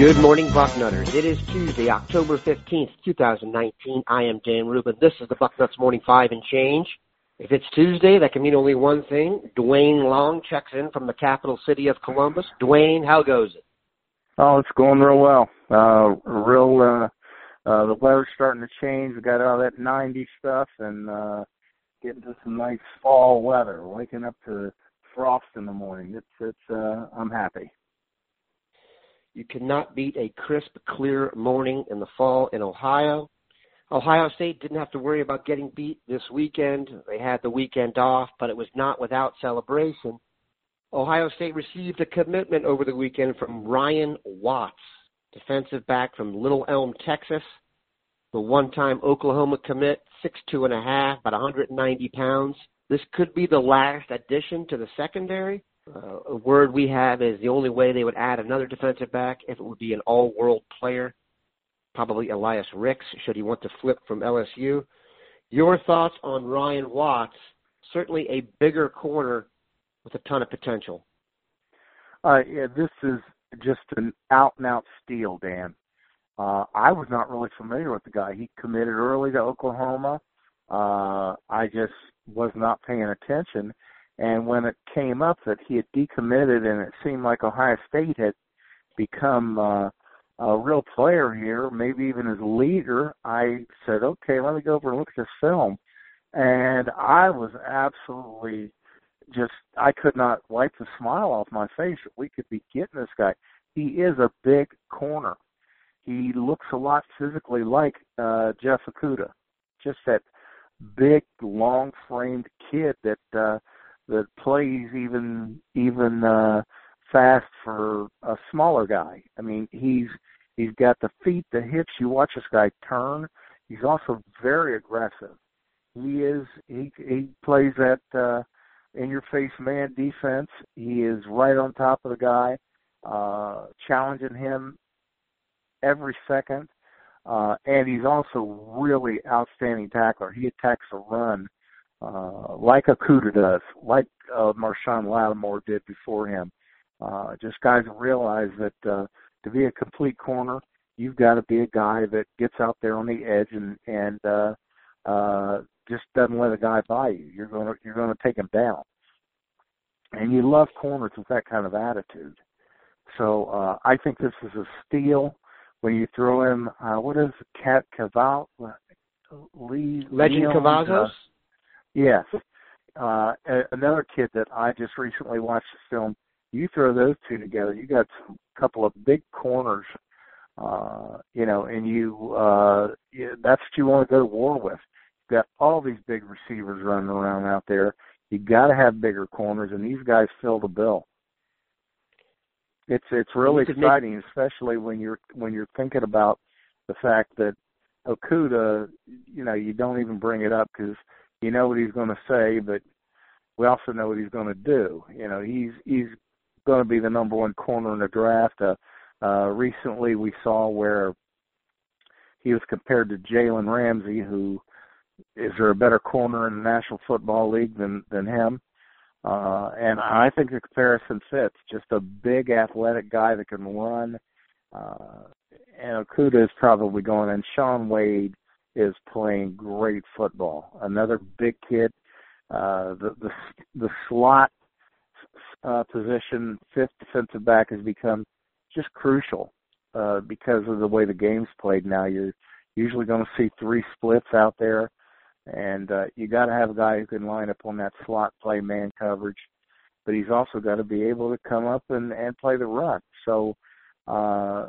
Good morning, Bucknutters. It is Tuesday, October 15th, 2019. I am Dan Rubin. This is the Bucknuts Morning 5 and change. If it's Tuesday, that can mean only one thing. Duane Long checks in from the capital city of Columbus. Duane, how goes it? Oh, it's going real well. Uh, real, uh, uh, the weather's starting to change. We got all that 90 stuff and, uh, getting to some nice fall weather. Waking up to frost in the morning. It's, it's, uh, I'm happy. You cannot beat a crisp, clear morning in the fall in Ohio. Ohio State didn't have to worry about getting beat this weekend. They had the weekend off, but it was not without celebration. Ohio State received a commitment over the weekend from Ryan Watts, defensive back from Little Elm, Texas. The one-time Oklahoma commit, six two and a half, about 190 pounds. This could be the last addition to the secondary. Uh, a word we have is the only way they would add another defensive back if it would be an all-world player, probably Elias Ricks, should he want to flip from LSU. Your thoughts on Ryan Watts? Certainly a bigger corner with a ton of potential. Uh, yeah, this is just an out-and-out steal, Dan. Uh, I was not really familiar with the guy. He committed early to Oklahoma. Uh, I just was not paying attention and when it came up that he had decommitted and it seemed like Ohio State had become uh, a real player here, maybe even his leader, I said, okay, let me go over and look at this film. And I was absolutely just, I could not wipe the smile off my face that we could be getting this guy. He is a big corner. He looks a lot physically like uh, Jeff Okudah. Just that big, long-framed kid that uh, that plays even even uh fast for a smaller guy. I mean, he's he's got the feet, the hips. You watch this guy turn. He's also very aggressive. He is he he plays that uh in your face man defense. He is right on top of the guy, uh challenging him every second. Uh and he's also really outstanding tackler. He attacks the run uh, like Okudah does, like uh, Marshon Lattimore did before him. Uh, just guys realize that uh, to be a complete corner, you've got to be a guy that gets out there on the edge and and uh, uh, just doesn't let a guy by you. You're gonna you're gonna take him down, and you love corners with that kind of attitude. So uh, I think this is a steal when you throw in uh, what is Cat Caval Lee Legend Leon, Cavazos. Uh, Yes. Uh, another kid that I just recently watched the film. You throw those two together, you got a couple of big corners, uh, you know, and you, uh, you, that's what you want to go to war with. You've got all these big receivers running around out there. You got to have bigger corners, and these guys fill the bill. It's it's really exciting, make... especially when you're when you're thinking about the fact that Okudah, you know, you don't even bring it up because you know what he's going to say, but we also know what he's going to do. You know, he's he's going to be the number one corner in the draft. Uh, uh, recently, we saw where he was compared to Jalen Ramsey, who is there a better corner in the National Football League than than him? Uh, and I think the comparison fits. Just a big athletic guy that can run. Uh, and Okudah is probably going, and Shaun Wade is playing great football. Another big kid. Uh, the the the slot uh, position, fifth defensive back, has become just crucial uh, because of the way the game's played now. You're usually going to see three splits out there, and uh, you got to have a guy who can line up on that slot, play man coverage. but he's also got to be able to come up and and play the run. So uh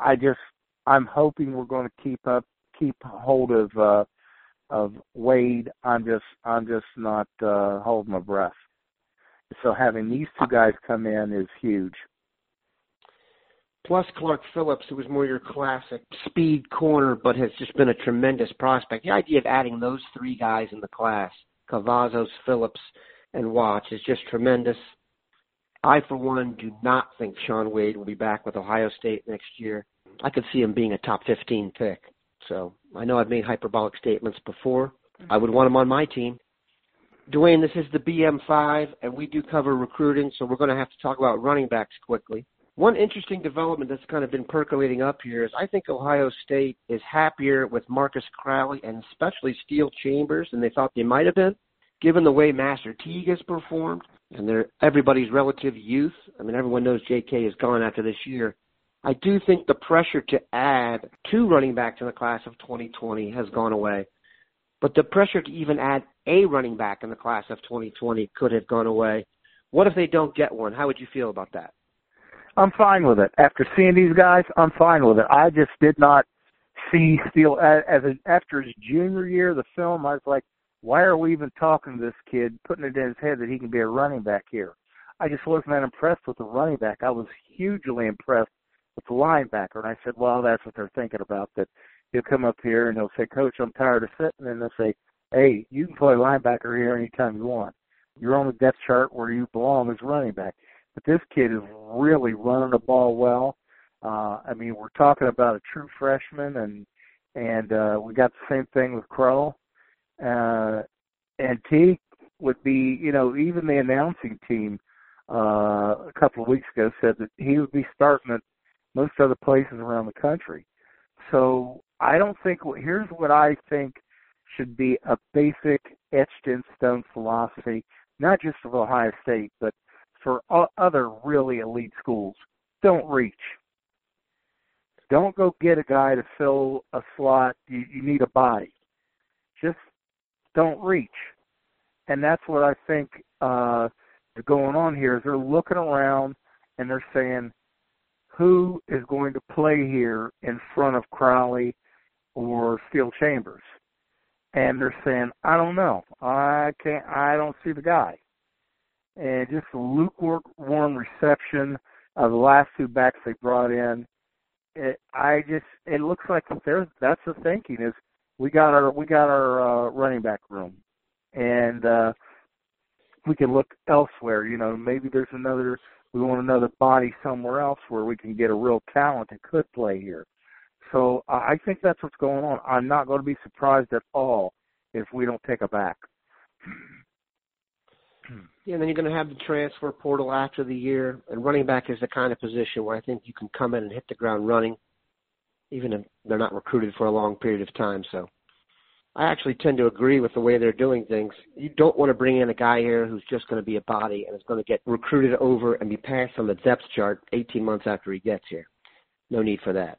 I just I'm hoping we're going to keep up keep hold of uh of Wade. I'm just I'm just not uh holding my breath. So having these two guys come in is huge. Plus Clark Phillips, who was more your classic speed corner, but has just been a tremendous prospect. The idea of adding those three guys in the class, Cavazos, Phillips, and Watts, is just tremendous. I, for one, do not think Shaun Wade will be back with Ohio State next year. I could see him being a top 15 pick. So I know I've made hyperbolic statements before. Mm-hmm. I would want him on my team. Duane, this is the BM5, and we do cover recruiting, so we're going to have to talk about running backs quickly. One interesting development that's kind of been percolating up here is I think Ohio State is happier with Marcus Crowley and especially Steele Chambers than they thought they might have been, given the way Master Teague has performed and their everybody's relative youth. I mean, everyone knows J.K. is gone after this year. I do think the pressure to add two running backs in the class of 2020 has gone away. But the pressure to even add a running back in the class of 2020 could have gone away. What if they don't get one? How would you feel about that? I'm fine with it. After seeing these guys, I'm fine with it. I just did not see Steele as a, after his junior year the film. I was like, why are we even talking to this kid, putting it in his head that he can be a running back here? I just wasn't that impressed with the running back. I was hugely impressed with the linebacker, and I said, well, that's what they're thinking about. That he'll come up here and he'll say, Coach, I'm tired of sitting, and they'll say, Hey, you can play linebacker here anytime you want. You're on the depth chart where you belong as running back. But this kid is really running the ball well. Uh, I mean, we're talking about a true freshman, and and uh, we got the same thing with Crow. Uh, and T would be, you know, even the announcing team uh, a couple of weeks ago said that he would be starting at most other places around the country. So I don't think. Here's what I think should be a basic etched in stone philosophy, not just of Ohio State, but for other really elite schools. Don't reach. Don't go get a guy to fill a slot. You, you need a body. Just don't reach. And that's what I think uh, is going on here. Is they're looking around and they're saying, who is going to play here in front of Crowley or Steele Chambers? And they're saying, I don't know. I can't. I don't see the guy and just a lukewarm reception of the last two backs they brought in. It, I just it looks like there's that's the thinking is we got our we got our uh, running back room, and uh, we can look elsewhere. You know, maybe there's another we want another body somewhere else where we can get a real talent that could play here. So I think that's what's going on. I'm not going to be surprised at all if we don't take a back. Yeah, and then you're going to have the transfer portal after the year, and running back is the kind of position where I think you can come in and hit the ground running, even if they're not recruited for a long period of time. So I actually tend to agree with the way they're doing things. You don't want to bring in a guy here who's just going to be a body and is going to get recruited over and be passed on the depth chart 18 months after he gets here. No need for that.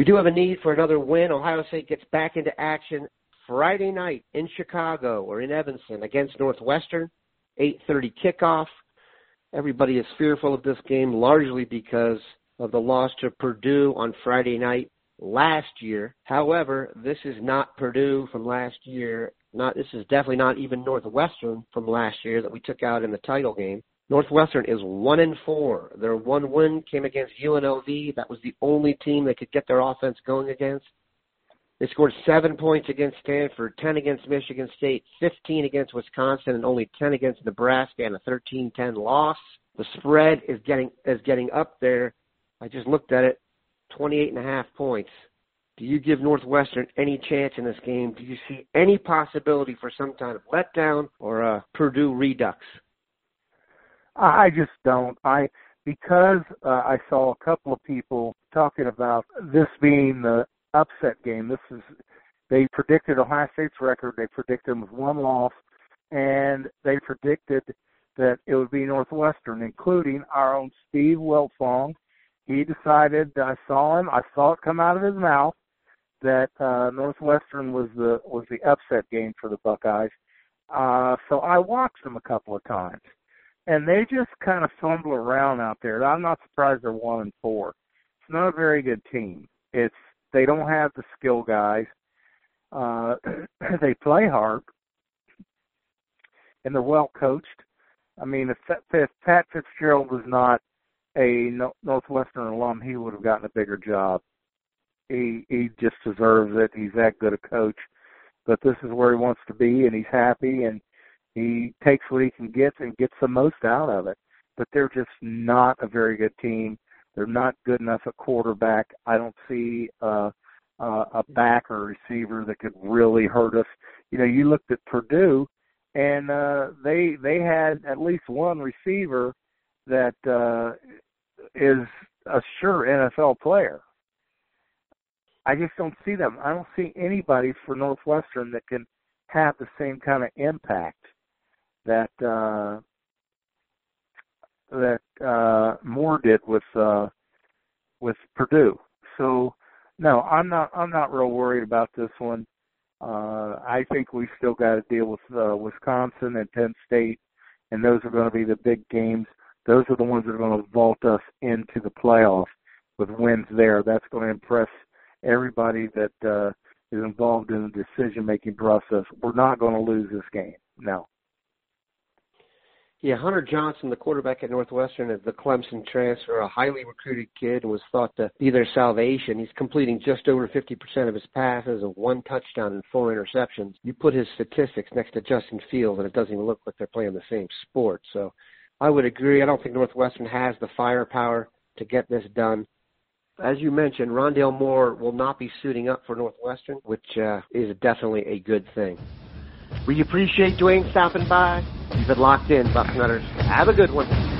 We do have a need for another win. Ohio State gets back into action Friday night in Chicago or in Evanston against Northwestern. 8:30 kickoff. Everybody is fearful of this game largely because of the loss to Purdue on Friday night last year. However, this is not Purdue from last year. Not this is definitely not even Northwestern from last year that we took out in the title game. Northwestern is one and four. Their one win came against UNLV. That was the only team they could get their offense going against. They scored seven points against Stanford, ten against Michigan State, fifteen against Wisconsin, and only ten against Nebraska, and a 13-10 loss. The spread is getting is getting up there. I just looked at it, 28 and a half points. Do you give Northwestern any chance in this game? Do you see any possibility for some kind of letdown or a Purdue redux? I just don't. I because uh, I saw a couple of people talking about this being the upset game. This is they predicted Ohio State's record. They predicted them with one loss, and they predicted that it would be Northwestern, including our own Steve Wiltfong. He decided. I saw him. I saw it come out of his mouth that uh, Northwestern was the was the upset game for the Buckeyes. Uh, so I watched them a couple of times, and they just kind of fumble around out there. I'm not surprised they're one and four. It's not a very good team. It's they don't have the skill guys. Uh, they play hard, and they're well coached. I mean, if, if Pat Fitzgerald was not a Northwestern alum, he would have gotten a bigger job. He he just deserves it. He's that good a coach. But this is where he wants to be, and he's happy, and he takes what he can get and gets the most out of it. But they're just not a very good team. They're not good enough at quarterback. I don't see uh, uh, a back or receiver that could really hurt us. You know, you looked at Purdue, and uh, they they had at least one receiver that uh, is a sure NFL player. I just don't see them. I don't see anybody for Northwestern that can have the same kind of impact that uh, that uh, Moore did with uh, with Purdue. So no, I'm not. I'm not real worried about this one. Uh, I think we still got to deal with uh, Wisconsin and Penn State, and those are going to be the big games. Those are the ones that are going to vault us into the playoffs with wins there. That's going to impress everybody that uh, is involved in the decision making process. We're not going to lose this game. No. Yeah, Hunter Johnson, the quarterback at Northwestern, is the Clemson transfer, a highly recruited kid, was thought to be their salvation. He's completing just over 50% of his passes and one touchdown and four interceptions. You put his statistics next to Justin Fields, and it doesn't even look like they're playing the same sport. So I would agree. I don't think Northwestern has the firepower to get this done. As you mentioned, Rondale Moore will not be suiting up for Northwestern, which uh, is definitely a good thing. We appreciate Duane stopping by. You've been locked in, Buck Bucknutters. Have a good one.